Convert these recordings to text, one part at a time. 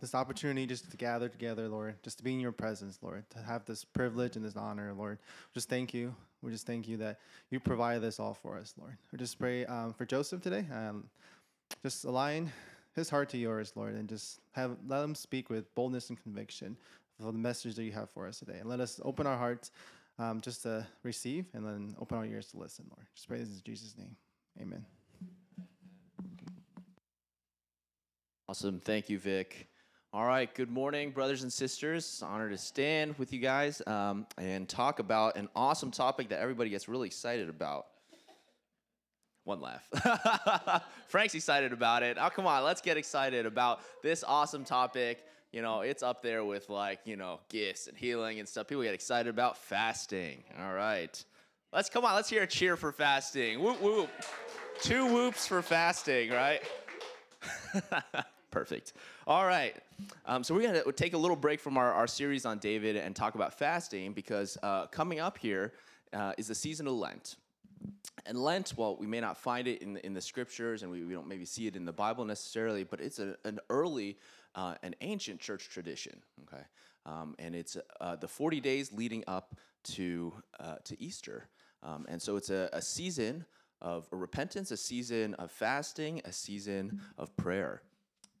this opportunity just to gather together, Lord, just to be in your presence, Lord, to have this privilege and this honor, Lord. Just thank you. We just thank you that you provide this all for us, Lord. We just pray um, for Joseph today. Um, just align his heart to yours, Lord, and just have let him speak with boldness and conviction for the message that you have for us today. And let us open our hearts um, just to receive and then open our ears to listen, Lord. Just pray this in Jesus' name. Amen. Awesome. Thank you, Vic. All right. Good morning, brothers and sisters. It's Honor to stand with you guys um, and talk about an awesome topic that everybody gets really excited about. One laugh. Frank's excited about it. Oh, come on. Let's get excited about this awesome topic. You know, it's up there with like, you know, gifts and healing and stuff. People get excited about fasting. All right. Let's come on. Let's hear a cheer for fasting. Whoop, whoop. Two whoops for fasting, right? Perfect. All right. Um, so we're going to take a little break from our, our series on David and talk about fasting because uh, coming up here uh, is the season of Lent. And Lent, well, we may not find it in the, in the scriptures and we, we don't maybe see it in the Bible necessarily, but it's a, an early, uh, an ancient church tradition, okay? Um, and it's uh, the 40 days leading up to, uh, to Easter. Um, and so it's a, a season of repentance, a season of fasting, a season of prayer.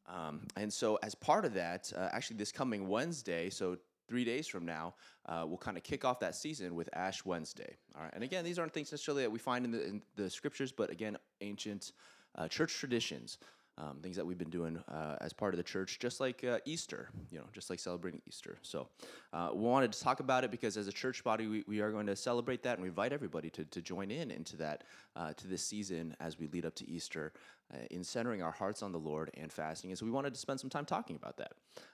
Um, and so, as part of that, uh, actually, this coming Wednesday, so three days from now, uh, we'll kind of kick off that season with Ash Wednesday. All right. And again, these aren't things necessarily that we find in the, in the scriptures, but again, ancient uh, church traditions um, things that we've been doing uh, as part of the church, just like uh, Easter, you know, just like celebrating Easter. So uh, we wanted to talk about it because as a church body, we, we are going to celebrate that and we invite everybody to, to join in into that, uh, to this season as we lead up to Easter uh, in centering our hearts on the Lord and fasting. And so we wanted to spend some time talking about that.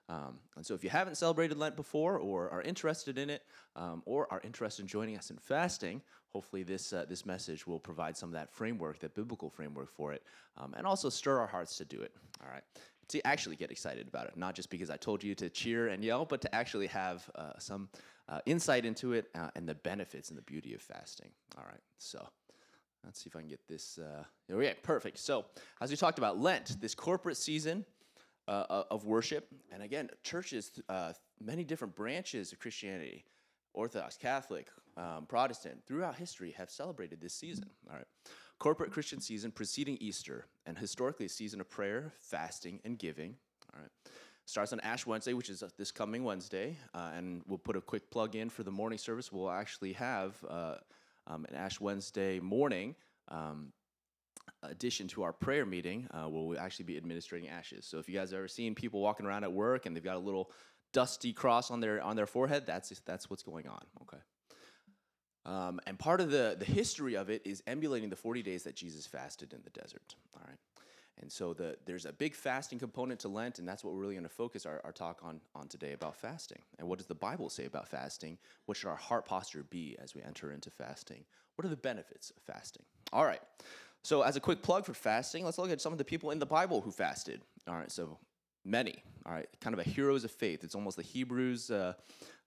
Um, and so if you haven't celebrated Lent before or are interested in it um, or are interested in joining us in fasting, hopefully this, uh, this message will provide some of that framework, that biblical framework for it, um, and also stir our hearts to do it. All right. To actually get excited about it, not just because I told you to cheer and yell, but to actually have uh, some uh, insight into it uh, and the benefits and the beauty of fasting. All right. So. Let's see if I can get this. Uh, yeah, perfect. So, as we talked about Lent, this corporate season uh, of worship, and again, churches, uh, many different branches of Christianity, Orthodox, Catholic, um, Protestant, throughout history have celebrated this season. All right, corporate Christian season preceding Easter, and historically a season of prayer, fasting, and giving. All right, starts on Ash Wednesday, which is this coming Wednesday, uh, and we'll put a quick plug in for the morning service. We'll actually have uh, um, an Ash Wednesday morning. Um, addition to our prayer meeting, uh, where we'll actually be administering ashes. So if you guys have ever seen people walking around at work and they've got a little dusty cross on their on their forehead, that's that's what's going on. Okay. Um, and part of the the history of it is emulating the 40 days that Jesus fasted in the desert. All right. And so the, there's a big fasting component to Lent, and that's what we're really going to focus our, our talk on, on today about fasting. And what does the Bible say about fasting? What should our heart posture be as we enter into fasting? What are the benefits of fasting? All right. So, as a quick plug for fasting, let's look at some of the people in the Bible who fasted. All right. So, many. All right. Kind of a heroes of faith. It's almost the Hebrews uh,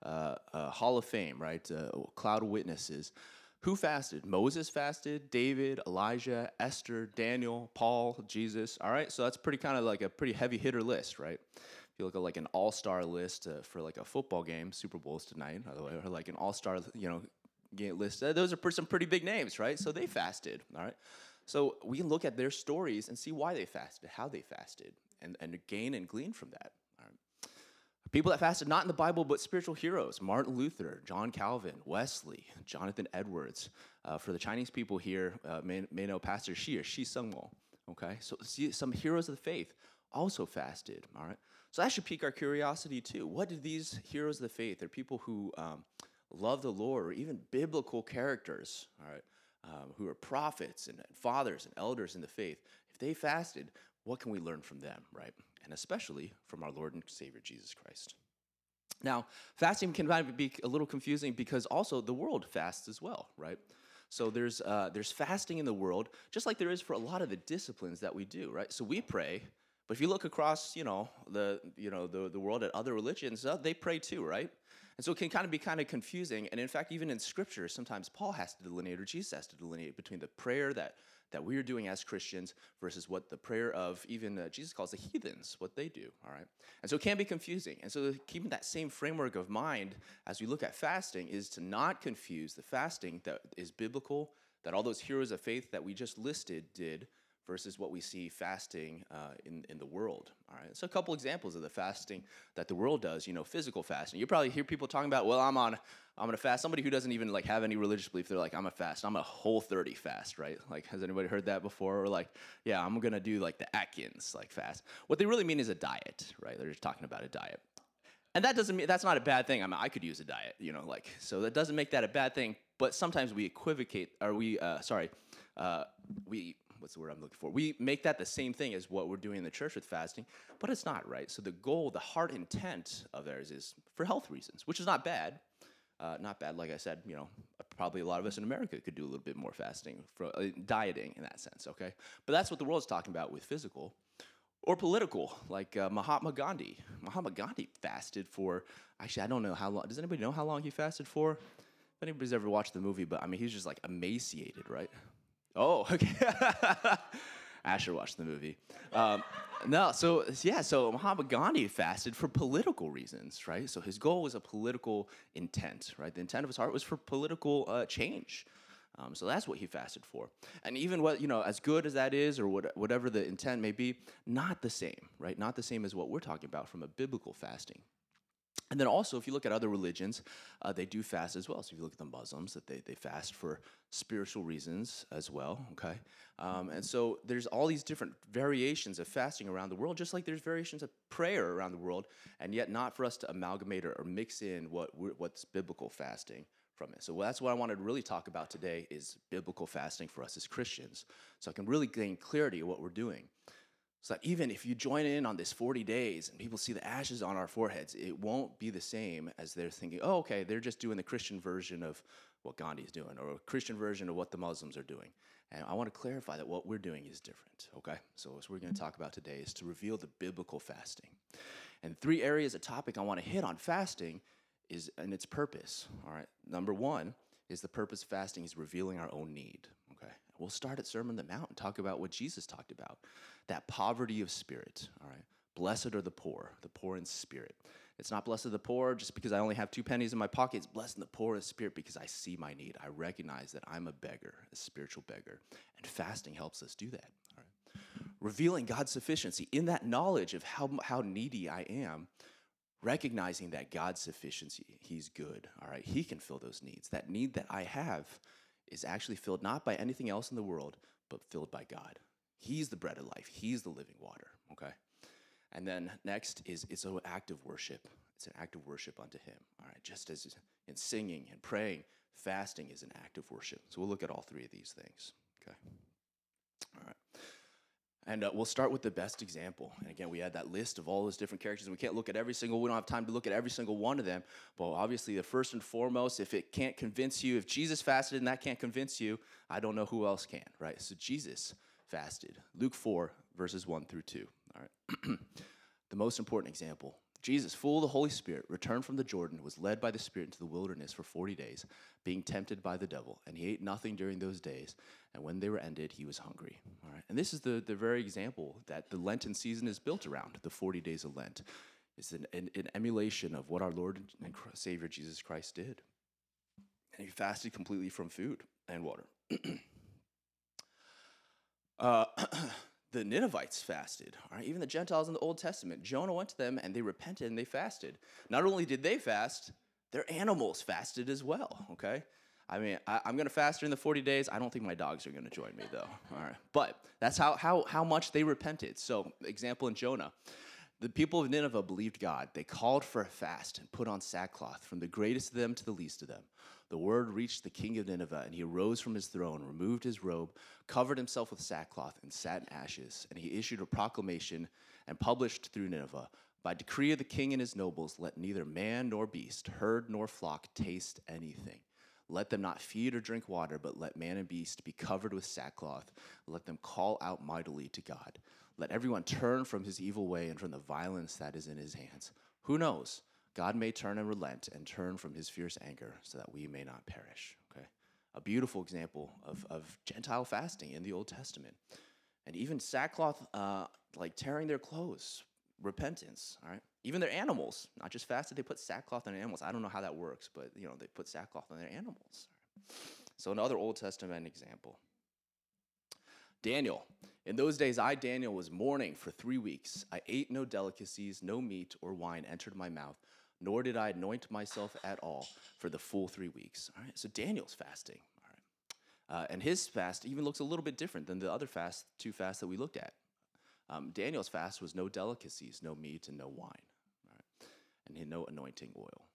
uh, uh, Hall of Fame, right? Uh, cloud of witnesses. Who fasted? Moses fasted, David, Elijah, Esther, Daniel, Paul, Jesus. All right, so that's pretty kind of like a pretty heavy hitter list, right? If you look at like an all star list uh, for like a football game, Super Bowl's tonight, by the way, or like an all star, you know, game list, uh, those are some pretty big names, right? So they fasted, all right? So we can look at their stories and see why they fasted, how they fasted, and, and gain and glean from that. People that fasted not in the Bible, but spiritual heroes Martin Luther, John Calvin, Wesley, Jonathan Edwards. Uh, for the Chinese people here, uh, may, may know Pastor Xi or Xi Shengmo. Okay, so see some heroes of the faith also fasted. All right, so that should pique our curiosity too. What did these heroes of the faith, they're people who um, love the Lord, or even biblical characters, all right, um, who are prophets and fathers and elders in the faith, if they fasted, what can we learn from them, right? And especially from our Lord and Savior Jesus Christ. Now, fasting can be a little confusing because also the world fasts as well, right? So there's uh, there's fasting in the world, just like there is for a lot of the disciplines that we do, right? So we pray, but if you look across, you know, the you know the, the world at other religions, uh, they pray too, right? And so it can kind of be kind of confusing. And in fact, even in Scripture, sometimes Paul has to delineate or Jesus has to delineate between the prayer that that we are doing as Christians versus what the prayer of even uh, Jesus calls the heathens, what they do, all right? And so it can be confusing. And so keeping that same framework of mind as we look at fasting is to not confuse the fasting that is biblical, that all those heroes of faith that we just listed did versus what we see fasting uh, in, in the world. All right, so a couple examples of the fasting that the world does. You know, physical fasting. You probably hear people talking about, well, I'm on, I'm gonna fast. Somebody who doesn't even like have any religious belief, they're like, I'm a fast. I'm a whole 30 fast, right? Like, has anybody heard that before? Or like, yeah, I'm gonna do like the Atkins like fast. What they really mean is a diet, right? They're just talking about a diet. And that doesn't mean that's not a bad thing. I mean, I could use a diet, you know, like so that doesn't make that a bad thing. But sometimes we equivocate, or we, uh, sorry, uh, we what's the word I'm looking for? We make that the same thing as what we're doing in the church with fasting, but it's not right. So the goal, the heart intent of theirs is for health reasons, which is not bad. Uh, not bad, like I said. You know, probably a lot of us in America could do a little bit more fasting, for, uh, dieting in that sense. Okay, but that's what the world's talking about with physical or political, like uh, Mahatma Gandhi. Mahatma Gandhi fasted for. Actually, I don't know how long. Does anybody know how long he fasted for? If anybody's ever watched the movie, but I mean, he's just like emaciated, right? Oh, okay. Asher watched the movie. Um, no, so yeah, so Mahatma Gandhi fasted for political reasons, right? So his goal was a political intent, right? The intent of his heart was for political uh, change. Um, so that's what he fasted for. And even what, you know, as good as that is, or what, whatever the intent may be, not the same, right? Not the same as what we're talking about from a biblical fasting. And then also, if you look at other religions, uh, they do fast as well. So if you look at the Muslims, that they, they fast for spiritual reasons as well, okay? Um, and so there's all these different variations of fasting around the world, just like there's variations of prayer around the world, and yet not for us to amalgamate or, or mix in what what's biblical fasting from it. So that's what I wanted to really talk about today is biblical fasting for us as Christians. So I can really gain clarity of what we're doing. So that even if you join in on this 40 days and people see the ashes on our foreheads, it won't be the same as they're thinking, oh, okay, they're just doing the Christian version of what Gandhi's doing or a Christian version of what the Muslims are doing. And I want to clarify that what we're doing is different, okay? So, what we're going to talk about today is to reveal the biblical fasting. And three areas, a topic I want to hit on fasting is and its purpose, all right? Number one is the purpose of fasting is revealing our own need? We'll start at Sermon on the Mount and talk about what Jesus talked about that poverty of spirit. All right. Blessed are the poor, the poor in spirit. It's not blessed the poor just because I only have two pennies in my pocket. It's blessed the poor in spirit because I see my need. I recognize that I'm a beggar, a spiritual beggar. And fasting helps us do that. All right. Revealing God's sufficiency in that knowledge of how, how needy I am, recognizing that God's sufficiency, He's good. All right. He can fill those needs. That need that I have is actually filled not by anything else in the world, but filled by God. He's the bread of life. He's the living water. Okay. And then next is it's an act of worship. It's an act of worship unto Him. All right. Just as in singing and praying, fasting is an act of worship. So we'll look at all three of these things. Okay. And uh, we'll start with the best example. And again, we had that list of all those different characters. We can't look at every single. We don't have time to look at every single one of them. But obviously, the first and foremost, if it can't convince you, if Jesus fasted and that can't convince you, I don't know who else can, right? So Jesus fasted. Luke 4, verses 1 through 2. All right. the most important example. Jesus, full of the Holy Spirit, returned from the Jordan, was led by the Spirit into the wilderness for 40 days, being tempted by the devil. And he ate nothing during those days. And when they were ended, he was hungry. All right. And this is the, the very example that the Lenten season is built around the 40 days of Lent. It's an, an, an emulation of what our Lord and Savior Jesus Christ did. And he fasted completely from food and water. Uh, the Ninevites fasted. All right, even the Gentiles in the Old Testament. Jonah went to them and they repented and they fasted. Not only did they fast, their animals fasted as well. Okay. I mean, I, am to fast during the 40 days. I don't think my dogs are to join me, though. All right. But that's how, how, how much they repented. So, example in Jonah. The people of Nineveh believed God. They called for a fast and put on sackcloth, from the greatest of them to the least of them the word reached the king of Nineveh, and he arose from his throne, removed his robe, covered himself with sackcloth, and sat in ashes. And he issued a proclamation and published through Nineveh By decree of the king and his nobles, let neither man nor beast, herd nor flock taste anything. Let them not feed or drink water, but let man and beast be covered with sackcloth. Let them call out mightily to God. Let everyone turn from his evil way and from the violence that is in his hands. Who knows? God may turn and relent and turn from his fierce anger so that we may not perish. Okay? a beautiful example of, of Gentile fasting in the Old Testament. And even sackcloth, uh, like tearing their clothes, repentance, all right? Even their animals, not just fasted, they put sackcloth on their animals. I don't know how that works, but you know, they put sackcloth on their animals. So another Old Testament example. Daniel. In those days, I, Daniel, was mourning for three weeks. I ate no delicacies, no meat or wine entered my mouth, nor did I anoint myself at all for the full three weeks. All right, so Daniel's fasting. All right. Uh, and his fast even looks a little bit different than the other fast, two fasts that we looked at. Um, Daniel's fast was no delicacies, no meat, and no wine, and no anointing oil.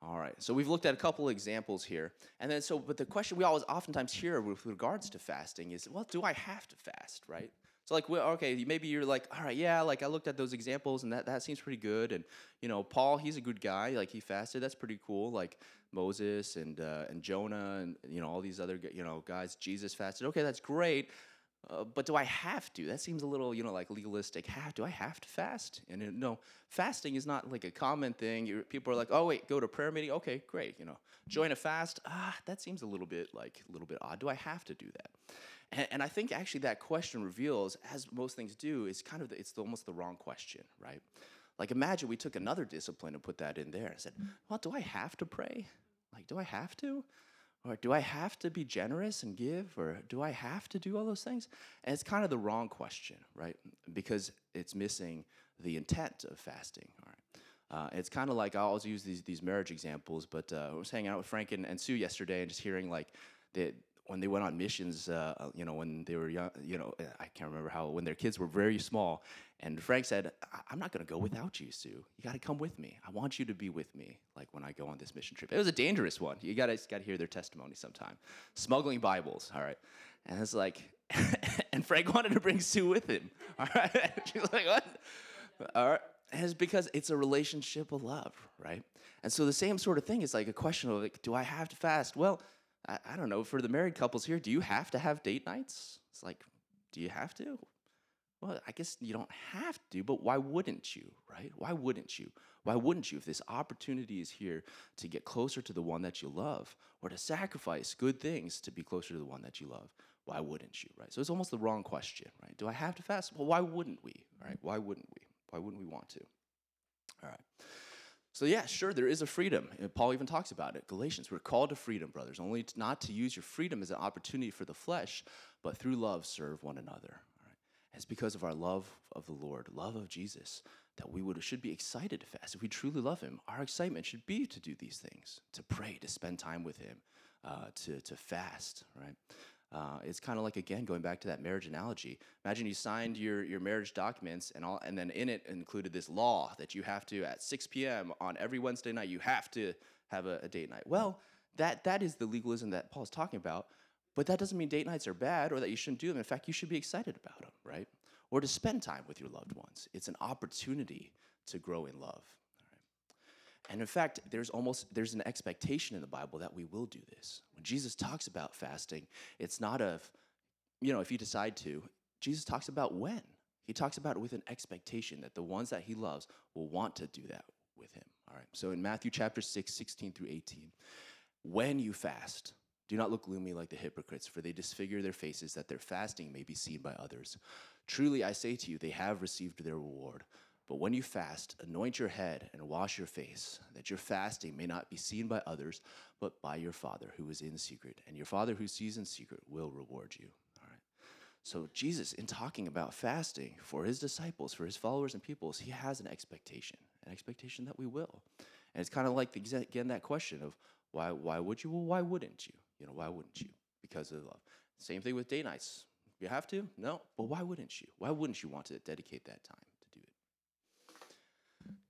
All right, so we've looked at a couple examples here. And then, so, but the question we always oftentimes hear with regards to fasting is, well, do I have to fast, right? So, like, well, okay, maybe you're like, all right, yeah, like I looked at those examples and that, that seems pretty good. And, you know, Paul, he's a good guy. Like, he fasted. That's pretty cool. Like, Moses and, uh, and Jonah and, you know, all these other, you know, guys, Jesus fasted. Okay, that's great. Uh, but do I have to? That seems a little, you know, like legalistic. Have do I have to fast? And uh, no, fasting is not like a common thing. You're, people are like, oh wait, go to prayer meeting. Okay, great. You know, join a fast. Ah, that seems a little bit like a little bit odd. Do I have to do that? And, and I think actually that question reveals, as most things do, is kind of the, it's almost the wrong question, right? Like imagine we took another discipline and put that in there and said, well, do I have to pray? Like, do I have to? Or do I have to be generous and give? Or do I have to do all those things? And it's kind of the wrong question, right? Because it's missing the intent of fasting, all right? Uh, it's kind of like I always use these these marriage examples, but uh, I was hanging out with Frank and, and Sue yesterday and just hearing like that when they went on missions, uh, uh, you know, when they were young, you know, I can't remember how, when their kids were very small. And Frank said, I'm not going to go without you, Sue. You got to come with me. I want you to be with me, like when I go on this mission trip. It was a dangerous one. You got to hear their testimony sometime. Smuggling Bibles, all right. And it's like, and Frank wanted to bring Sue with him. All right. She's like, what? All right. And it's because it's a relationship of love, right? And so the same sort of thing is like a question of like, do I have to fast? Well, I, I don't know. For the married couples here, do you have to have date nights? It's like, do you have to? Well, I guess you don't have to, but why wouldn't you, right? Why wouldn't you? Why wouldn't you? If this opportunity is here to get closer to the one that you love or to sacrifice good things to be closer to the one that you love, why wouldn't you, right? So it's almost the wrong question, right? Do I have to fast? Well, why wouldn't we, right? Why wouldn't we? Why wouldn't we want to? All right. So, yeah, sure, there is a freedom. And Paul even talks about it. Galatians, we're called to freedom, brothers, only to, not to use your freedom as an opportunity for the flesh, but through love serve one another. It's because of our love of the Lord, love of Jesus, that we would, should be excited to fast. If we truly love Him, our excitement should be to do these things, to pray, to spend time with Him, uh, to, to fast, right? Uh, it's kind of like again going back to that marriage analogy. Imagine you signed your, your marriage documents and all, and then in it included this law that you have to at 6 p.m. on every Wednesday night you have to have a, a date night. Well, that that is the legalism that Paul's talking about. But that doesn't mean date nights are bad or that you shouldn't do them. In fact, you should be excited about them, right? Or to spend time with your loved ones. It's an opportunity to grow in love. And in fact, there's almost there's an expectation in the Bible that we will do this. When Jesus talks about fasting, it's not of, you know, if you decide to. Jesus talks about when. He talks about it with an expectation that the ones that he loves will want to do that with him. All right. So in Matthew chapter 6, 16 through 18, when you fast, do not look gloomy like the hypocrites, for they disfigure their faces that their fasting may be seen by others. Truly I say to you, they have received their reward. But when you fast, anoint your head and wash your face, that your fasting may not be seen by others, but by your Father who is in secret. And your Father who sees in secret will reward you. All right. So, Jesus, in talking about fasting for his disciples, for his followers and peoples, he has an expectation, an expectation that we will. And it's kind of like, the, again, that question of why, why would you? Well, why wouldn't you? You know, why wouldn't you? Because of love. Same thing with day nights. You have to? No. But why wouldn't you? Why wouldn't you want to dedicate that time?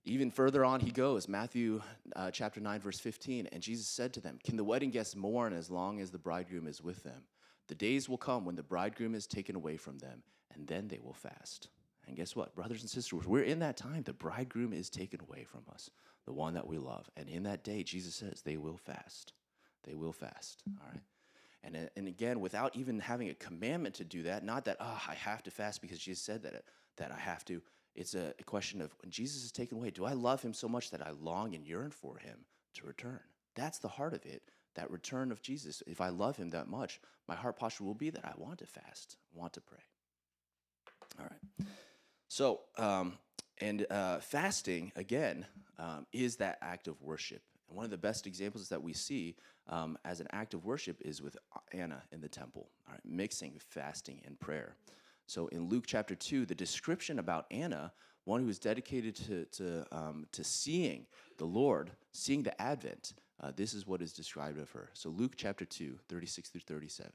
Even further on, he goes, Matthew uh, chapter 9, verse 15. And Jesus said to them, Can the wedding guests mourn as long as the bridegroom is with them? The days will come when the bridegroom is taken away from them, and then they will fast. And guess what, brothers and sisters, we're in that time. The bridegroom is taken away from us, the one that we love. And in that day, Jesus says, they will fast. They will fast. All right. And, and again, without even having a commandment to do that, not that, oh, I have to fast because Jesus said that, that I have to. It's a, question of when Jesus is taken away, do I love him so much that I long and yearn for him to return? That's the heart of it. that return of Jesus. If I love him that much, my heart posture will be that I want to fast, want to pray. All right. So, um, and uh, fasting, again, um, is that act of worship. And one of the best examples that we see um, as an act of worship is with Anna in the temple, all right, mixing fasting and prayer. So in Luke chapter 2, the description about Anna, one who is dedicated to, to, um, to seeing the Lord, seeing the Advent, uh, this is what is described of her. So Luke chapter 2, 36 through 37.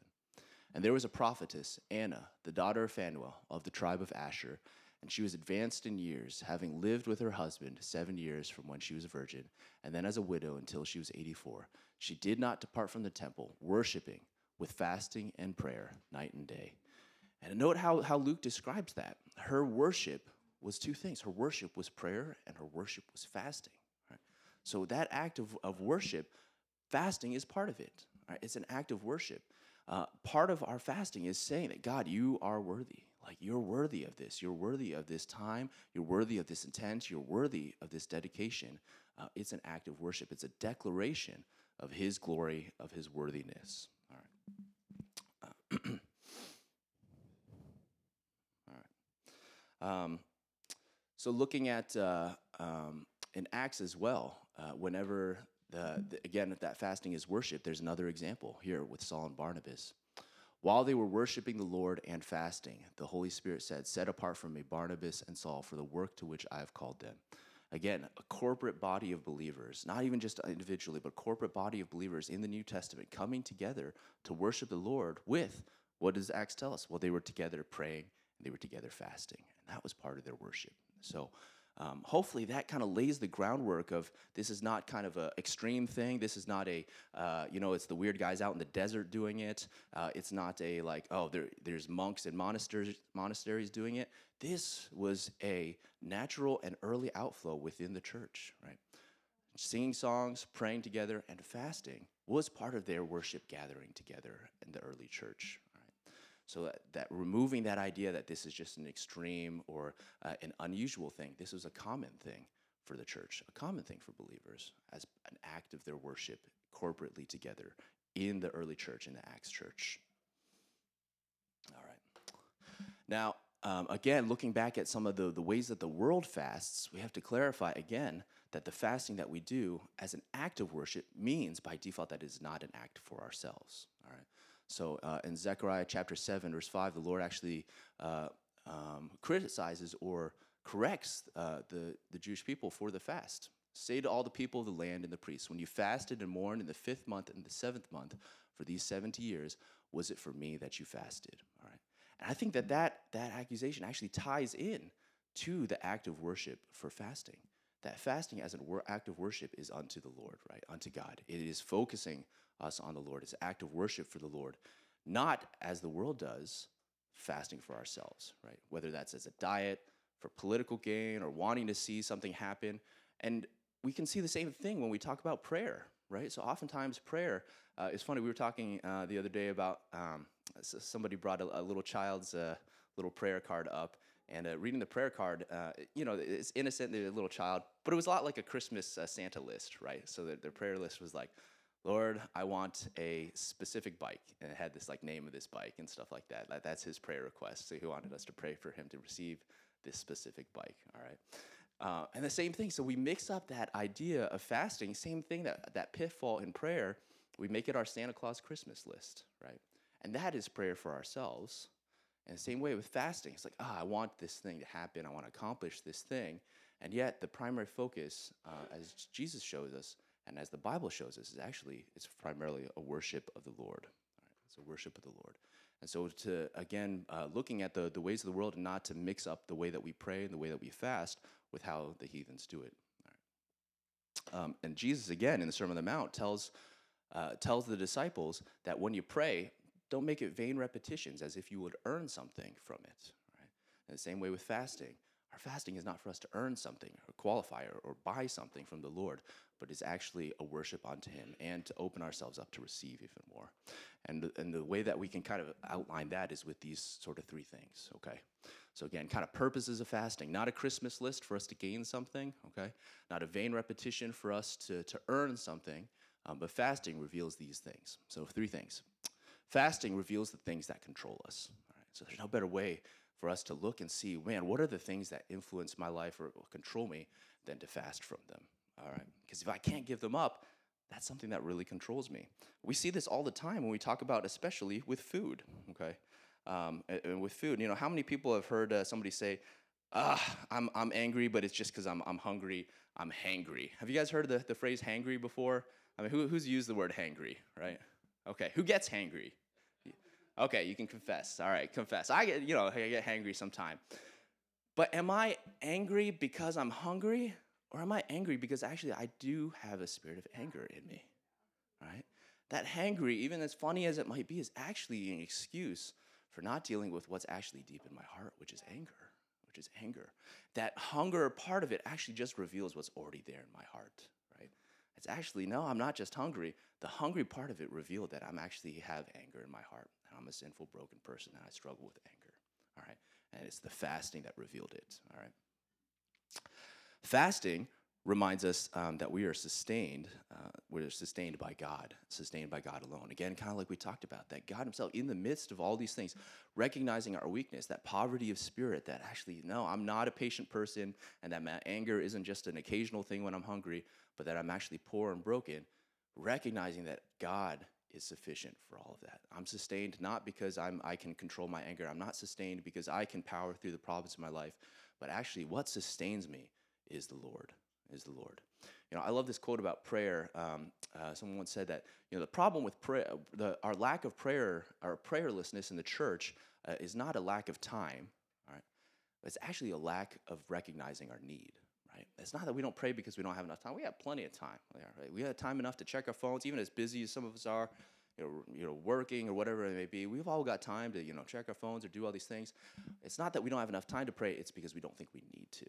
And there was a prophetess, Anna, the daughter of Phanuel, of the tribe of Asher, and she was advanced in years, having lived with her husband seven years from when she was a virgin, and then as a widow until she was 84. She did not depart from the temple, worshiping with fasting and prayer night and day. And note how, how Luke describes that. Her worship was two things her worship was prayer, and her worship was fasting. Right? So, that act of, of worship, fasting is part of it. Right? It's an act of worship. Uh, part of our fasting is saying that, God, you are worthy. Like, you're worthy of this. You're worthy of this time. You're worthy of this intent. You're worthy of this dedication. Uh, it's an act of worship. It's a declaration of His glory, of His worthiness. All right. Uh, All right. Um, so, looking at uh, um, in Acts as well, uh, whenever the, the, again that fasting is worship, there's another example here with Saul and Barnabas. While they were worshiping the Lord and fasting, the Holy Spirit said, Set apart from me Barnabas and Saul for the work to which I have called them. Again, a corporate body of believers, not even just individually, but corporate body of believers in the New Testament coming together to worship the Lord with what does Acts tell us? Well, they were together praying they were together fasting, and that was part of their worship. So, um, hopefully that kind of lays the groundwork of this is not kind of an extreme thing. This is not a, uh, you know, it's the weird guys out in the desert doing it. Uh, it's not a like, oh, there, there's monks and monasteries, monasteries doing it. This was a natural and early outflow within the church, right? Singing songs, praying together, and fasting was part of their worship gathering together in the early church. So that, that, removing that idea that this is just an extreme or uh, an unusual thing, this was a common thing for the church, a common thing for believers as an act of their worship corporately together in the early church, in the Acts church. All right. Now, um, again, looking back at some of the, the ways that the world fasts, we have to clarify again that the fasting that we do as an act of worship means by default that it is not an act for ourselves. All right. So uh, in Zechariah chapter 7, verse 5, the Lord actually uh, um, criticizes or corrects uh, the, the Jewish people for the fast. Say to all the people of the land and the priests, when you fasted and mourned in the fifth month and the seventh month for these 70 years, was it for me that you fasted? All right. And I think that that, that accusation actually ties in to the act of worship for fasting. That fasting as an act of worship is unto the Lord, right? Unto God. It is focusing us on the Lord. It's act of worship for the Lord, not as the world does, fasting for ourselves, right? Whether that's as a diet, for political gain, or wanting to see something happen. And we can see the same thing when we talk about prayer, right? So oftentimes prayer uh, is funny. We were talking uh, the other day about um, somebody brought a, a little child's uh, little prayer card up, and uh, reading the prayer card, uh, you know, it's innocent, they're a little child, but it was a lot like a Christmas uh, Santa list, right? So the, their prayer list was like, Lord, I want a specific bike. And it had this like name of this bike and stuff like that. That's his prayer request. So he wanted us to pray for him to receive this specific bike. All right. Uh, and the same thing. So we mix up that idea of fasting, same thing, that, that pitfall in prayer, we make it our Santa Claus Christmas list, right? And that is prayer for ourselves. And the same way with fasting, it's like, ah, oh, I want this thing to happen. I want to accomplish this thing. And yet, the primary focus, uh, as Jesus shows us, and as the Bible shows us, is actually it's primarily a worship of the Lord. It's a worship of the Lord. And so, to again, uh, looking at the, the ways of the world and not to mix up the way that we pray and the way that we fast with how the heathens do it. Um, and Jesus, again, in the Sermon on the Mount, tells, uh, tells the disciples that when you pray, don't make it vain repetitions as if you would earn something from it. Right? The same way with fasting. Our fasting is not for us to earn something or qualify or, or buy something from the Lord, but is actually a worship unto Him and to open ourselves up to receive even more. And and the way that we can kind of outline that is with these sort of three things, okay? So again, kind of purposes of fasting, not a Christmas list for us to gain something, okay? Not a vain repetition for us to, to earn something, Um, but fasting reveals these things. So, three things. Fasting reveals the things that control us. All right? So, there's no better way for us to look and see, man, what are the things that influence my life or control me than to fast from them? All right. Because if I can't give them up, that's something that really controls me. We see this all the time when we talk about, especially with food. Okay. Um, and, with food, you know, how many people have heard uh, somebody say, ah, I'm, I'm angry, but it's just because I'm, I'm hungry. I'm hangry. Have you guys heard the, the phrase hangry before? I mean, who, who's used the word hangry, right? Okay, who gets hangry? Okay, you can confess. All right, confess. I get, you know, I get hangry sometime. But am I angry because I'm hungry? Or am I angry because actually I do have a spirit of anger in me? Right? That hangry, even as funny as it might be, is actually an excuse for not dealing with what's actually deep in my heart, which is anger. Which is anger. That hunger part of it actually just reveals what's already there in my heart, right? It's actually, no, I'm not just hungry. The hungry part of it revealed that I'm actually have anger in my heart. I'm a sinful, broken person, and I struggle with anger. All right. And it's the fasting that revealed it. All right. Fasting reminds us um, that we are sustained, uh, we're sustained by God, sustained by God alone. Again, kind of like we talked about, that God Himself, in the midst of all these things, recognizing our weakness, that poverty of spirit, that actually, no, I'm not a patient person, and that my anger isn't just an occasional thing when I'm hungry, but that I'm actually poor and broken, recognizing that God is sufficient for all of that. I'm sustained not because I'm, I can control my anger, I'm not sustained because I can power through the problems of my life, but actually, what sustains me is the Lord is the Lord. You know, I love this quote about prayer. Um, uh, someone once said that you know the problem with prayer, the, our lack of prayer, our prayerlessness in the church, uh, is not a lack of time. All right, it's actually a lack of recognizing our need. Right? It's not that we don't pray because we don't have enough time. We have plenty of time. Right? We have time enough to check our phones, even as busy as some of us are. You know, you know, working or whatever it may be, we've all got time to, you know, check our phones or do all these things. It's not that we don't have enough time to pray; it's because we don't think we need to.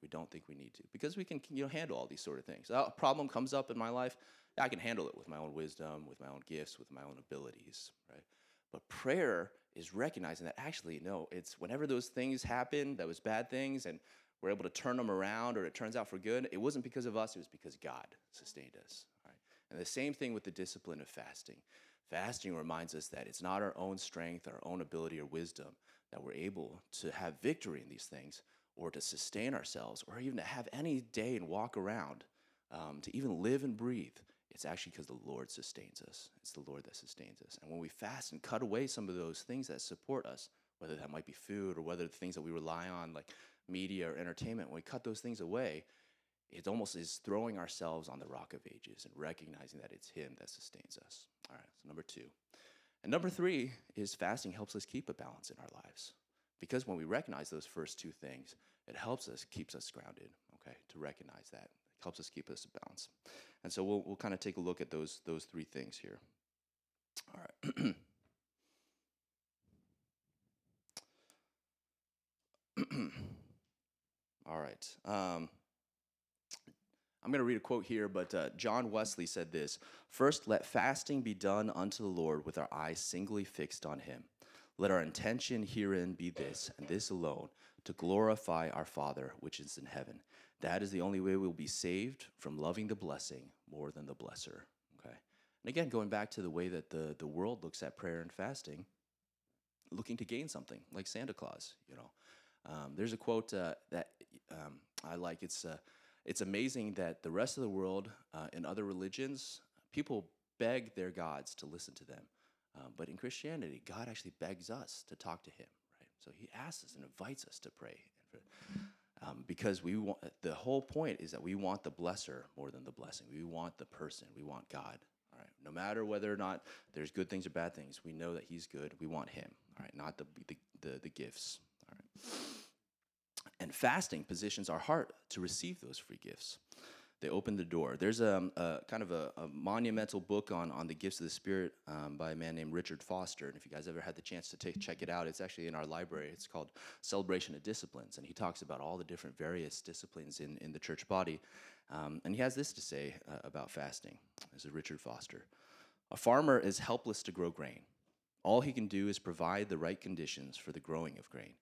We don't think we need to because we can you know handle all these sort of things. A problem comes up in my life, I can handle it with my own wisdom, with my own gifts, with my own abilities, right? But prayer is recognizing that actually no, it's whenever those things happen, those bad things, and we're able to turn them around or it turns out for good, it wasn't because of us, it was because God sustained us. Right? And the same thing with the discipline of fasting. Fasting reminds us that it's not our own strength, our own ability or wisdom that we're able to have victory in these things, or to sustain ourselves or even to have any day and walk around, um, to even live and breathe, it's actually because the Lord sustains us. It's the Lord that sustains us. And when we fast and cut away some of those things that support us, whether that might be food or whether the things that we rely on, like media or entertainment, when we cut those things away, it almost is throwing ourselves on the rock of ages and recognizing that it's Him that sustains us. All right, so number two. And number three is fasting helps us keep a balance in our lives. Because when we recognize those first two things, it helps us, keeps us grounded, okay, to recognize that. It helps us keep us balance. And so we'll, we'll kind of take a look at those, those three things here. All right. All right. Um, I'm going to read a quote here, but uh, John Wesley said this First, let fasting be done unto the Lord with our eyes singly fixed on Him. Let our intention herein be this, and this alone, to glorify our Father which is in heaven. That is the only way we'll be saved from loving the blessing more than the blesser. Okay. And again, going back to the way that the, the world looks at prayer and fasting, looking to gain something, like Santa Claus, you know. Um, there's a quote uh, that um, I like. It's, uh, it's amazing that the rest of the world uh, in other religions, people beg their gods to listen to them. Um, but in Christianity, God actually begs us to talk to Him, right? So He asks us and invites us to pray. Um, because we want the whole point is that we want the blesser more than the blessing. We want the person. We want God. All right. No matter whether or not there's good things or bad things, we know that He's good. We want Him. All right. Not the the, the, the gifts. And fasting positions our heart to receive those free gifts they open the door. There's a, a kind of a, a, monumental book on, on the gifts of the Spirit um, by a man named Richard Foster. And if you guys ever had the chance to take, check it out, it's actually in our library. It's called Celebration of Disciplines. And he talks about all the different various disciplines in, in the church body. Um, and he has this to say uh, about fasting. This is Richard Foster. A farmer is helpless to grow grain. All he can do is provide the right conditions for the growing of grain.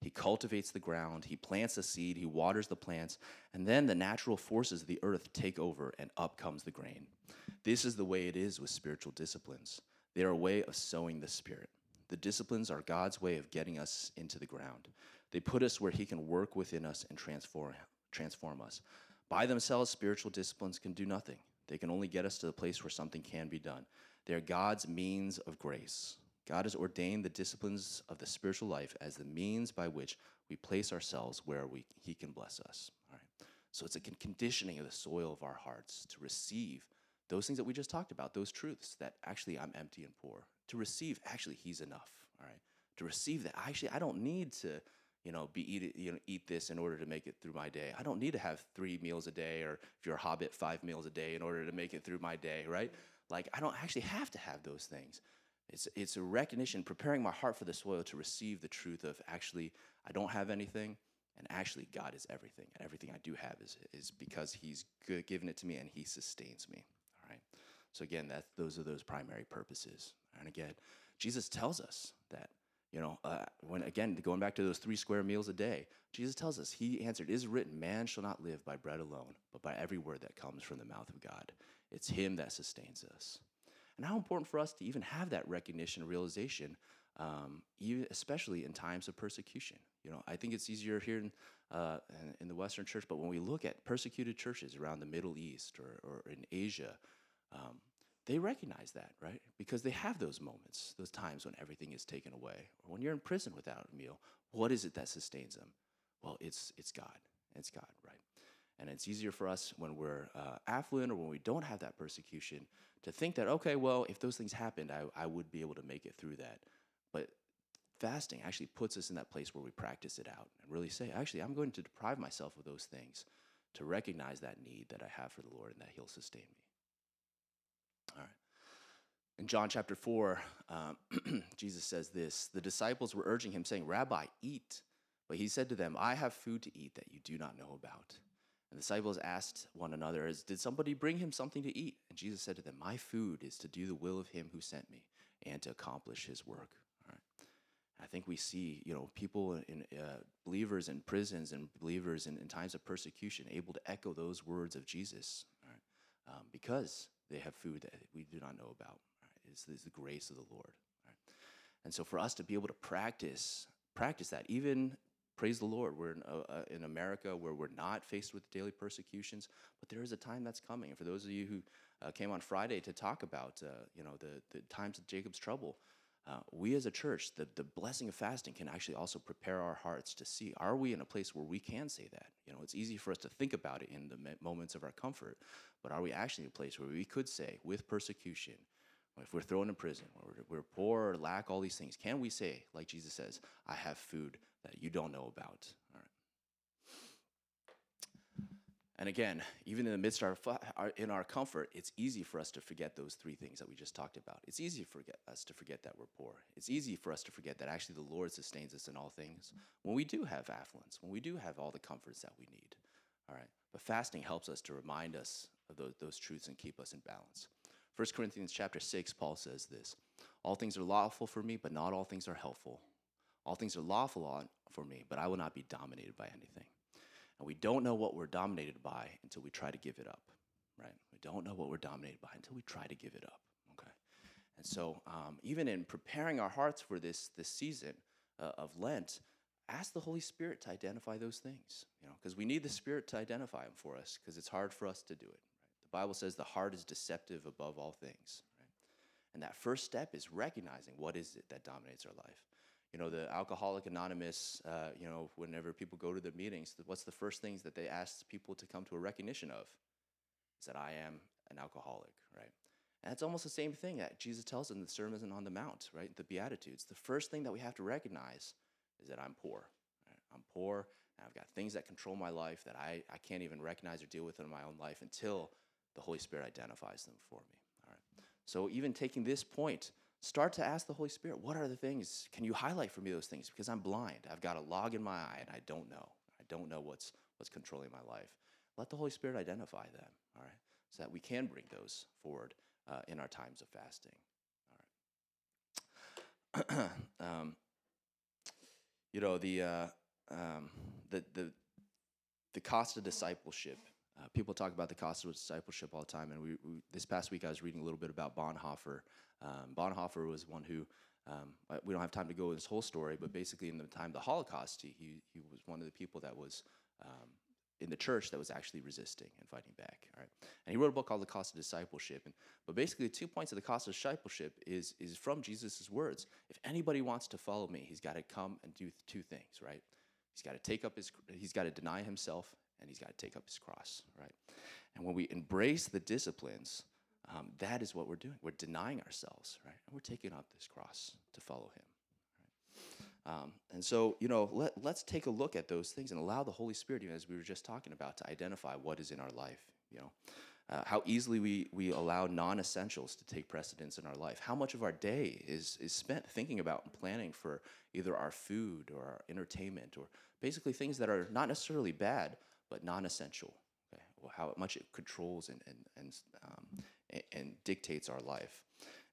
He cultivates the ground, he plants the seed, he waters the plants, and then the natural forces of the earth take over and up comes the grain. This is the way it is with spiritual disciplines. They are a way of sowing the spirit. The disciplines are God's way of getting us into the ground. They put us where he can work within us and transform transform us. By themselves, spiritual disciplines can do nothing. They can only get us to the place where something can be done. They are God's means of grace. God has ordained the disciplines of the spiritual life as the means by which we place ourselves where we, He can bless us. All right. So it's a conditioning of the soil of our hearts to receive those things that we just talked about, those truths that actually I'm empty and poor. To receive, actually, He's enough. All right. To receive that, actually, I don't need to, you know, be eat, you know, eat this in order to make it through my day. I don't need to have three meals a day, or if you're a hobbit, five meals a day in order to make it through my day, right? Like, I don't actually have to have those things. It's, it's a recognition, preparing my heart for the soil to receive the truth of actually, I don't have anything, and actually, God is everything. And everything I do have is, is because He's good, given it to me and He sustains me. All right. So, again, that, those are those primary purposes. And again, Jesus tells us that, you know, uh, when again, going back to those three square meals a day, Jesus tells us, He answered, It is written, man shall not live by bread alone, but by every word that comes from the mouth of God. It's Him that sustains us and how important for us to even have that recognition realization, um, even especially in times of persecution. You know, I think it's easier here in, uh, in, the Western church, but when we look at persecuted churches around the Middle East or, or in Asia, um, they recognize that, right? Because they have those moments, those times when everything is taken away, or when you're in prison without a meal. What is it that sustains them? Well, it's it's God. It's God, right? And it's easier for us when we're uh, affluent or when we don't have that persecution to think that, okay, well, if those things happened, I, I would be able to make it through that. But fasting actually puts us in that place where we practice it out and really say, actually, I'm going to deprive myself of those things to recognize that need that I have for the Lord and that He'll sustain me. All right. In John chapter 4, um, Jesus says this The disciples were urging him, saying, Rabbi, eat. But he said to them, I have food to eat that you do not know about. The disciples asked one another, Did somebody bring him something to eat? And Jesus said to them, My food is to do the will of him who sent me and to accomplish his work. All right. I think we see, you know, people in uh, believers in prisons and believers in, in, times of persecution able to echo those words of Jesus, right? um, because they have food that we do not know about. Right? It's, it's, the grace of the Lord. Right? And so, for us to be able to practice practice that, even praise the Lord, we're in, uh, uh, in, America where we're not faced with daily persecutions, but there is a time that's coming. And for those of you who uh, came on Friday to talk about, uh, you know, the, the times of Jacob's trouble, uh, we as a church, the, the blessing of fasting can actually also prepare our hearts to see, are we in a place where we can say that? You know, it's easy for us to think about it in the moments of our comfort, but are we actually in a place where we could say, with persecution, if we're thrown in prison, or we're poor or lack all these things, can we say, like Jesus says, I have food that you don't know about? All right. And again, even in the midst of our, in our comfort, it's easy for us to forget those three things that we just talked about. It's easy for us to forget that we're poor. It's easy for us to forget that actually the Lord sustains us in all things when we do have affluence, when we do have all the comforts that we need. All right. But fasting helps us to remind us of those, those truths and keep us in balance. 1 Corinthians chapter 6, Paul says this All things are lawful for me, but not all things are helpful. All things are lawful for me, but I will not be dominated by anything. And we don't know what we're dominated by until we try to give it up, right? We don't know what we're dominated by until we try to give it up, okay? And so, um, even in preparing our hearts for this, this season uh, of Lent, ask the Holy Spirit to identify those things, you know, because we need the Spirit to identify them for us, because it's hard for us to do it. Bible says the heart is deceptive above all things. Right? And that first step is recognizing what is it that dominates our life. You know, the Alcoholic Anonymous, uh, you know, whenever people go to their meetings, what's the first things that they ask people to come to a recognition of? Is that I am an alcoholic, right? And it's almost the same thing that Jesus tells in the Sermon on the Mount, right? The Beatitudes. The first thing that we have to recognize is that I'm poor. Right? I'm poor, and I've got things that control my life that I, I can't even recognize or deal with in my own life until the Holy Spirit identifies them for me. All right. So even taking this point, start to ask the Holy Spirit, what are the things? Can you highlight for me those things? Because I'm blind. I've got a log in my eye and I don't know. I don't know what's what's controlling my life. Let the Holy Spirit identify them. All right. So that we can bring those forward uh, in our times of fasting. All right. um, you know the uh, um, the the the cost of discipleship. Uh, people talk about the cost of discipleship all the time, and we, we, this past week I was reading a little bit about Bonhoeffer. Um, Bonhoeffer was one who um, we don't have time to go into his whole story, but basically in the time of the Holocaust, he he, was one of the people that was um, in the church that was actually resisting and fighting back. Right, and he wrote a book called The Cost of Discipleship. And but basically, the two points of the cost of discipleship is is from Jesus' words. If anybody wants to follow me, he's got to come and do two things. Right, he's got to take up his he's got to deny himself and he's got to take up his cross. Right, and when we embrace the disciplines. Um, that is what we're doing. We're denying ourselves, right? And we're taking up this cross to follow him. Um, and so, you know, let, let's take a look at those things and allow the Holy Spirit, know, as we were just talking about, to identify what is in our life, you know. Uh, how easily we, we allow non-essentials to take precedence in our life. How much of our day is, is spent thinking about and planning for either our food or our entertainment or basically things that are not necessarily bad, but non-essential. Okay? Well, how much it controls and, and, and, um, and, dictates our life.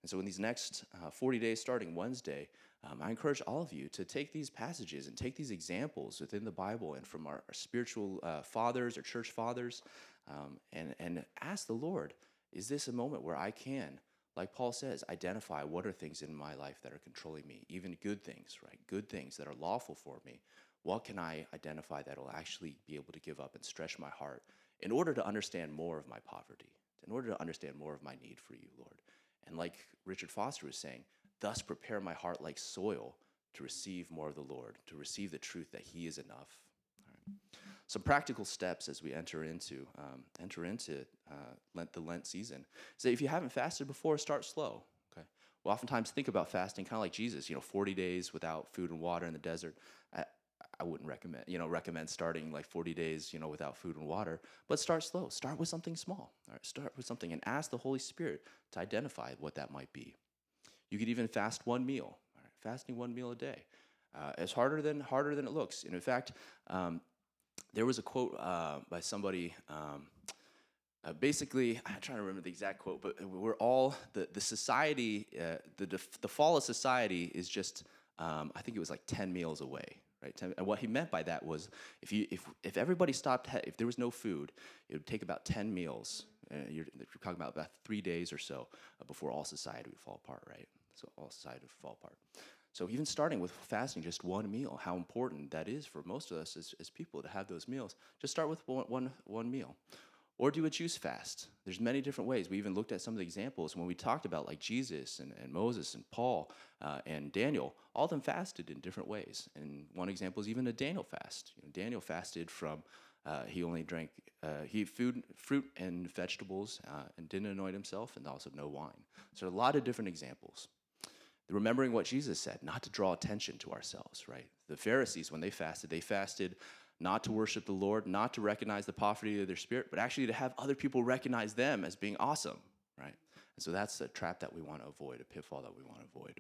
And so in these next uh, 40 days starting Wednesday, um, I encourage all of you to take these passages and take these examples within the Bible and from our, our spiritual uh, fathers or church fathers um, and, and ask the Lord, is this a moment where I can, like Paul says, identify what are things in my life that are controlling me, even good things, right? Good things that are lawful for me. What can I identify that will actually be able to give up and stretch my heart in order to understand more of my poverty, in order to understand more of my need for you, Lord? And like Richard Foster was saying, thus prepare my heart like soil to receive more of the Lord, to receive the truth that He is enough. Some practical steps as we enter into um, enter into uh, Lent, the Lent season that if you haven't fasted before, start slow. Okay, we oftentimes think about fasting kind of like Jesus. You know, 40 days without food and water in the desert. I wouldn't recommend, you know, recommend starting like 40 days, you know, without food and water, but start slow. Start with something small. All right, start with something and ask the Holy Spirit to identify what that might be. You could even fast one meal. Right? Fasting one meal a day. Uh, it's harder than harder than it looks. And in fact, um, there was a quote uh, by somebody. Um, uh, basically, I'm trying to remember the exact quote, but we're all the the society, uh, the the fall of society is just. Um, I think it was like ten meals away, right? And what he meant by that was if you if if everybody stopped, if there was no food, it would take about ten meals. Uh, you're, you're, talking about about three days or so uh, before all society would fall apart, right? So all society would fall apart. So even starting with fasting just one meal, how important that is for most of us as, as people to have those meals. Just start with one, one, one meal. Or do a juice fast. There's many different ways. We even looked at some of the examples when we talked about like Jesus and, and Moses and Paul uh, and Daniel. All of them fasted in different ways. And one example is even a Daniel fast. You know, Daniel fasted from uh, he only drank uh, he food, fruit and vegetables, uh, and didn't anoint himself, and also no wine. So a lot of different examples remembering what Jesus said, not to draw attention to ourselves, right? The Pharisees, when they fasted, they fasted not to worship the Lord, not to recognize the poverty of their spirit, but actually to have other people recognize them as being awesome, right? And so that's a trap that we want to avoid, a pitfall that we want to avoid.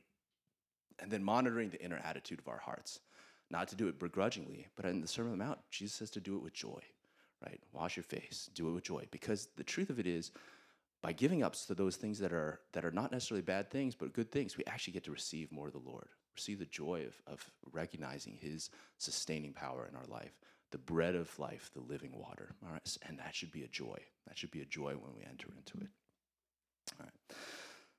And then monitoring the inner attitude of our hearts, not to do it begrudgingly, but in the Sermon on the Mount, Jesus says to do it with joy, right? Wash your face, do it with joy, because the truth of it is, by giving up to those things that are that are not necessarily bad things but good things we actually get to receive more of the lord receive the joy of, of recognizing his sustaining power in our life the bread of life the living water. All right and that should be a joy. That should be a joy when we enter into it. All right.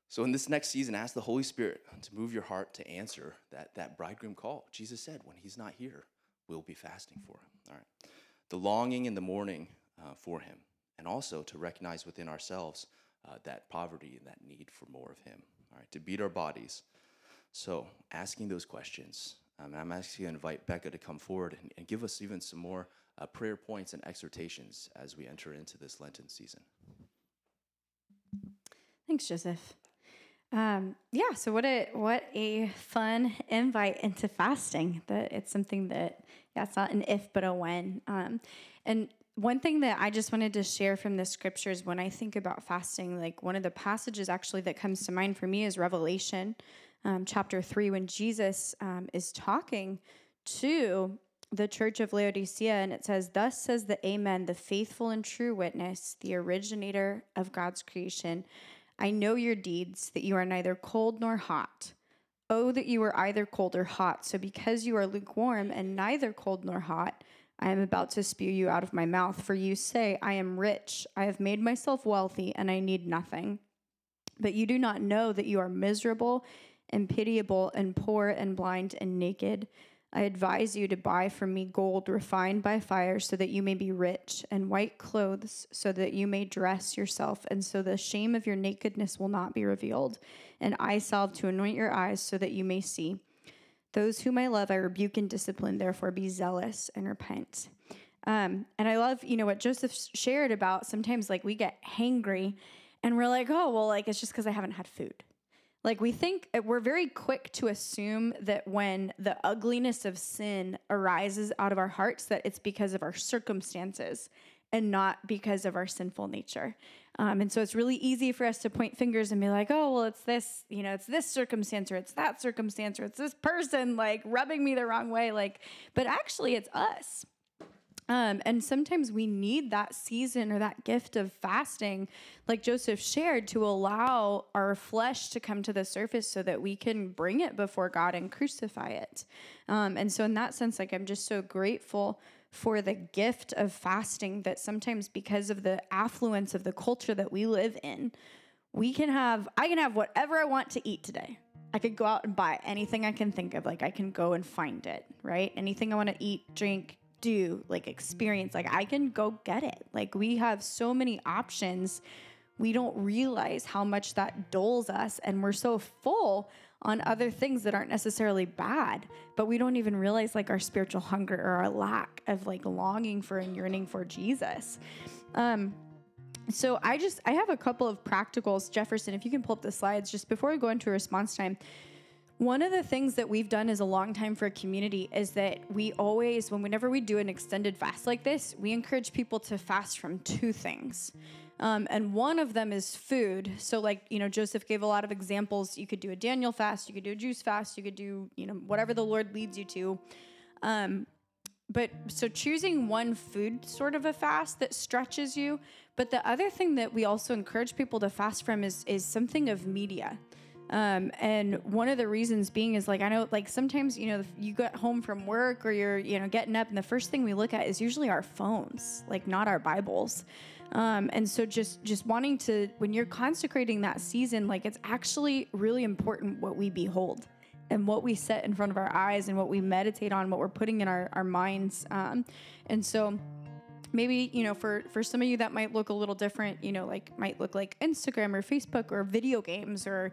So in this next season ask the holy spirit to move your heart to answer that that bridegroom call. Jesus said when he's not here we'll be fasting for him. All right. The longing in the morning uh, for him and also to recognize within ourselves uh, that poverty and that need for more of Him. All right, to beat our bodies. So, asking those questions. Um, I'm asking you to invite Becca to come forward and, and give us even some more uh, prayer points and exhortations as we enter into this Lenten season. Thanks, Joseph. Um, yeah, so what a what a fun invite into fasting. That it's something that yeah, it's not an if but a when. Um, and one thing that I just wanted to share from the scriptures when I think about fasting, like one of the passages actually that comes to mind for me is Revelation um, chapter 3, when Jesus um, is talking to the church of Laodicea, and it says, Thus says the Amen, the faithful and true witness, the originator of God's creation. I know your deeds, that you are neither cold nor hot. Oh, that you were either cold or hot. So because you are lukewarm and neither cold nor hot, I am about to spew you out of my mouth. For you say, I am rich, I have made myself wealthy, and I need nothing. But you do not know that you are miserable and pitiable and poor and blind and naked. I advise you to buy from me gold refined by fire so that you may be rich, and white clothes so that you may dress yourself, and so the shame of your nakedness will not be revealed, and eye salve to anoint your eyes so that you may see. Those whom I love, I rebuke and discipline, therefore be zealous and repent. Um, and I love, you know, what Joseph shared about sometimes like we get hangry and we're like, oh, well, like it's just because I haven't had food like we think uh, we're very quick to assume that when the ugliness of sin arises out of our hearts, that it's because of our circumstances and not because of our sinful nature. Um, and so it's really easy for us to point fingers and be like, oh, well, it's this, you know, it's this circumstance or it's that circumstance or it's this person like rubbing me the wrong way. Like, but actually, it's us. Um, and sometimes we need that season or that gift of fasting, like Joseph shared, to allow our flesh to come to the surface so that we can bring it before God and crucify it. Um, and so, in that sense, like I'm just so grateful for the gift of fasting that sometimes because of the affluence of the culture that we live in, we can have, I can have whatever I want to eat today. I could go out and buy anything I can think of. Like I can go and find it, right? Anything I want to eat, drink, do, like experience. Like I can go get it. Like we have so many options. We don't realize how much that dulls us, and we're so full on other things that aren't necessarily bad, but we don't even realize like our spiritual hunger or our lack of like longing for and yearning for Jesus. Um, so I just I have a couple of practicals, Jefferson. If you can pull up the slides just before we go into response time. One of the things that we've done as a long time for a community is that we always, when whenever we do an extended fast like this, we encourage people to fast from two things. Um, and one of them is food. So, like, you know, Joseph gave a lot of examples. You could do a Daniel fast, you could do a juice fast, you could do, you know, whatever the Lord leads you to. Um, but so choosing one food sort of a fast that stretches you. But the other thing that we also encourage people to fast from is is something of media. Um, and one of the reasons being is like I know like sometimes you know you get home from work or you're you know getting up and the first thing we look at is usually our phones, like not our Bibles. Um, and so just just wanting to when you're consecrating that season, like it's actually really important what we behold and what we set in front of our eyes and what we meditate on, what we're putting in our, our minds. Um, and so maybe you know for for some of you that might look a little different you know like might look like instagram or facebook or video games or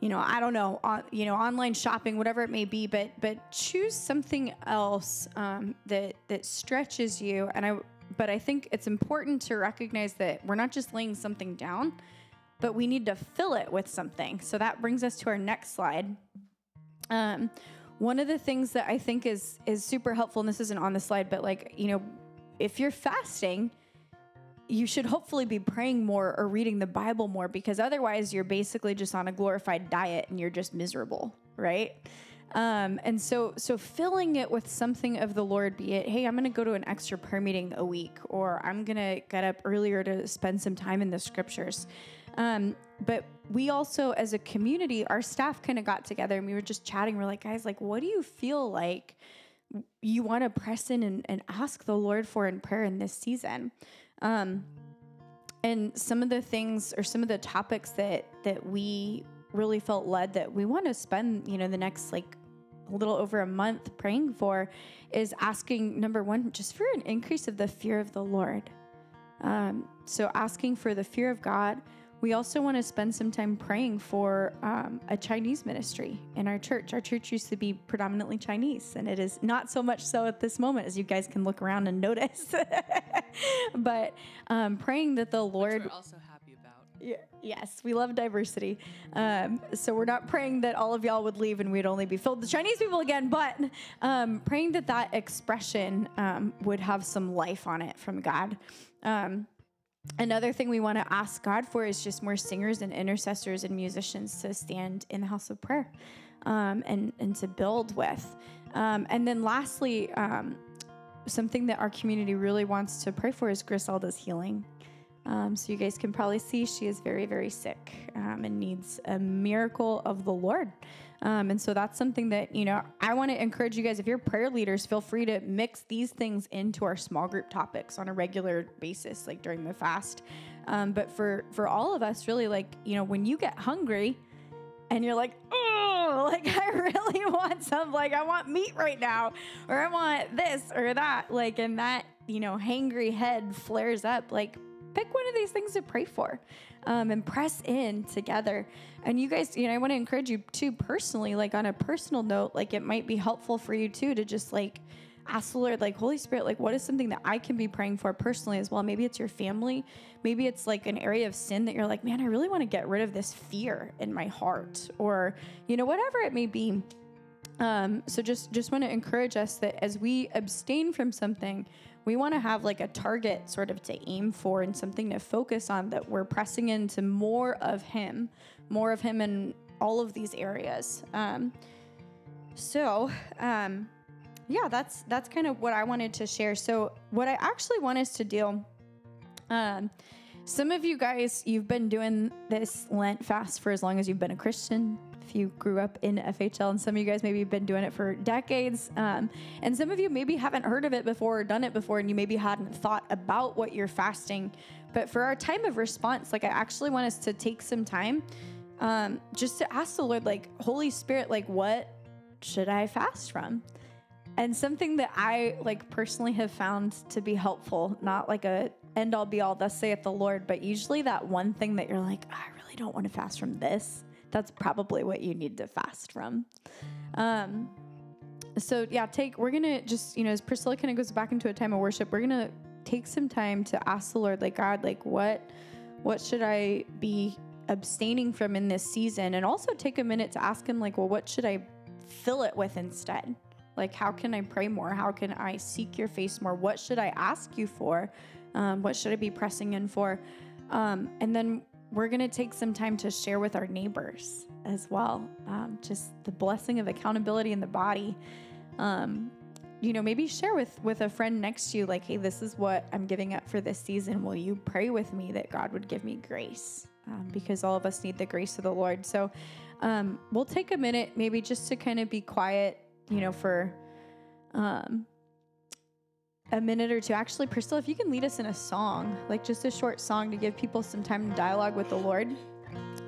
you know, I don't know, on, you know, online shopping, whatever it may be, but but choose something else um, that that stretches you. And I, but I think it's important to recognize that we're not just laying something down, but we need to fill it with something. So that brings us to our next slide. Um, one of the things that I think is is super helpful, and this isn't on the slide, but like you know, if you're fasting you should hopefully be praying more or reading the Bible more because otherwise you're basically just on a glorified diet and you're just miserable, right? Um, and so, so filling it with something of the Lord, be it, hey, I'm going to go to an extra prayer meeting a week, or I'm going to get up earlier to spend some time in the scriptures. Um, but we also, as a community, our staff kind of got together and we were just chatting. We're like, guys, like, what do you feel like you want to press in and, and ask the Lord for in prayer in this season? Um, and some of the things or some of the topics that that we really felt led that we want to spend, you know, the next like a little over a month praying for is asking number one, just for an increase of the fear of the Lord. Um, so asking for the fear of God, we also want to spend some time praying for um, a Chinese ministry in our church. Our church used to be predominantly Chinese, and it is not so much so at this moment, as you guys can look around and notice. but um, praying that the Lord. Also happy about. Yeah, yes, we love diversity. Um, so we're not praying that all of y'all would leave and we'd only be filled with Chinese people again, but um, praying that that expression um, would have some life on it from God. Um, another thing we want to ask God for is just more singers and intercessors and musicians to stand in the house of prayer um, and, and to build with. Um, and then lastly, um, something that our community really wants to pray for is Griselda's healing. Um, so you guys can probably see she is very, very sick um, and needs a miracle of the Lord. Um, and so that's something that, you know, I want to encourage you guys, if you're prayer leaders, feel free to mix these things into our small group topics on a regular basis, like during the fast. Um, but for, for all of us, really, like, you know, when you get hungry and you're like, oh, like, I really want some, like, I want meat right now, or I want this or that, like, and that, you know, hangry head flares up, like, pick one of these things to pray for um, and press in together. And you guys, you know, I want to encourage you too personally, like on a personal note, like it might be helpful for you too to just like ask the Lord, like, Holy Spirit, like, what is something that I can be praying for personally as well? Maybe it's your family. Maybe it's like an area of sin that you're like, man, I really want to get rid of this fear in my heart, or, you know, whatever it may be. Um, so just just want to encourage us that as we abstain from something, we want to have like a target sort of to aim for and something to focus on that we're pressing into more of him, more of him in all of these areas. Um, so, um, yeah, that's that's kind of what I wanted to share. So, what I actually want us to do, um, some of you guys, you've been doing this Lent fast for as long as you've been a Christian if you grew up in FHL, and some of you guys maybe have been doing it for decades. Um, and some of you maybe haven't heard of it before or done it before, and you maybe hadn't thought about what you're fasting. But for our time of response, like I actually want us to take some time um, just to ask the Lord, like, Holy Spirit, like, what should I fast from? And something that I like personally have found to be helpful, not like a end all be all, thus saith the Lord, but usually that one thing that you're like, I really don't want to fast from this that's probably what you need to fast from. Um, so yeah, take we're gonna just you know as Priscilla kind of goes back into a time of worship, we're gonna take some time to ask the Lord, like God, like what what should I be abstaining from in this season, and also take a minute to ask Him, like, well, what should I fill it with instead? Like, how can I pray more? How can I seek your face more? What should I ask you for? Um, what should I be pressing in for? Um, and then we're going to take some time to share with our neighbors as well. Um, just the blessing of accountability in the body. Um, you know, maybe share with with a friend next to you, like, "Hey, this is what I'm giving up for this season. Will you pray with me that God would give me grace?" Um, because all of us need the grace of the Lord. So, um, we'll take a minute, maybe just to kind of be quiet. You know, for um, a minute or two. Actually, Priscilla, if you can lead us in a song, like just a short song to give people some time to dialogue with the Lord.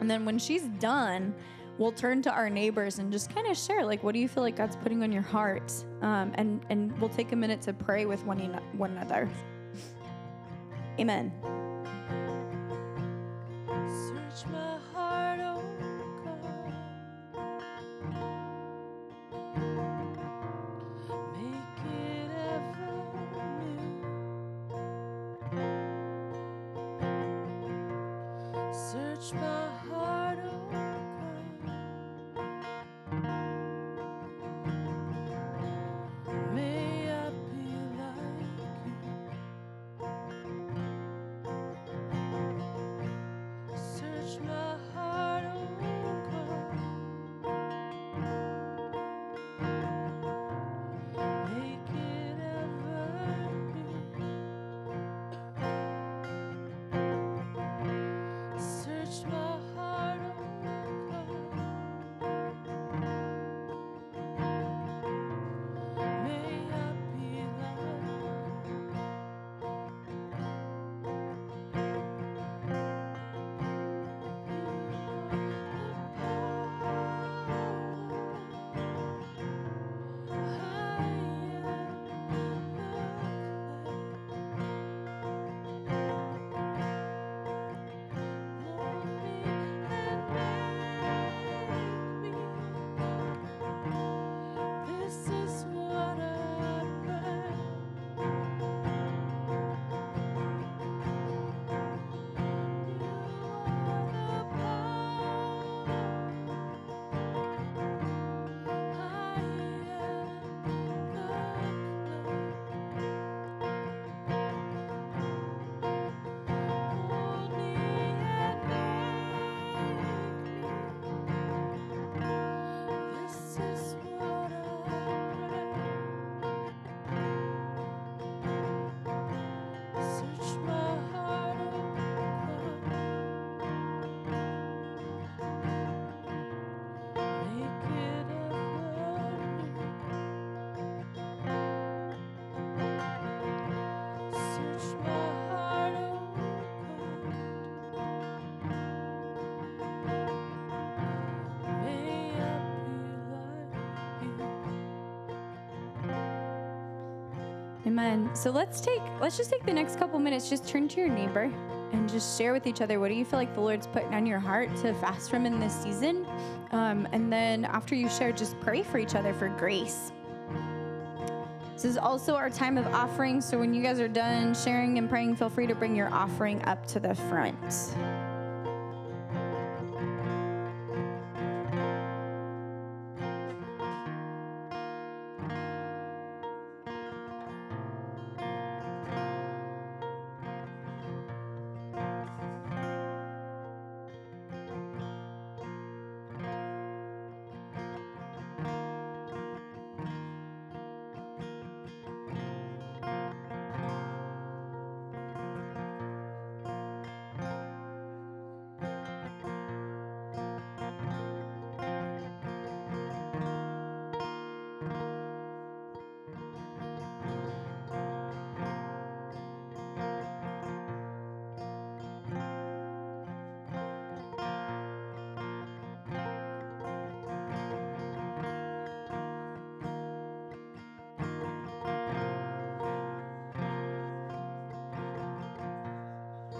And then when she's done, we'll turn to our neighbors and just kind of share, like, what do you feel like God's putting on your heart? Um, and, and we'll take a minute to pray with one, one another. Amen. Amen. So let's take let's just take the next couple minutes, just turn to your neighbor and just share with each other what do you feel like the Lord's putting on your heart to fast from in this season. Um, and then after you share, just pray for each other for grace. This is also our time of offering. So when you guys are done sharing and praying, feel free to bring your offering up to the front.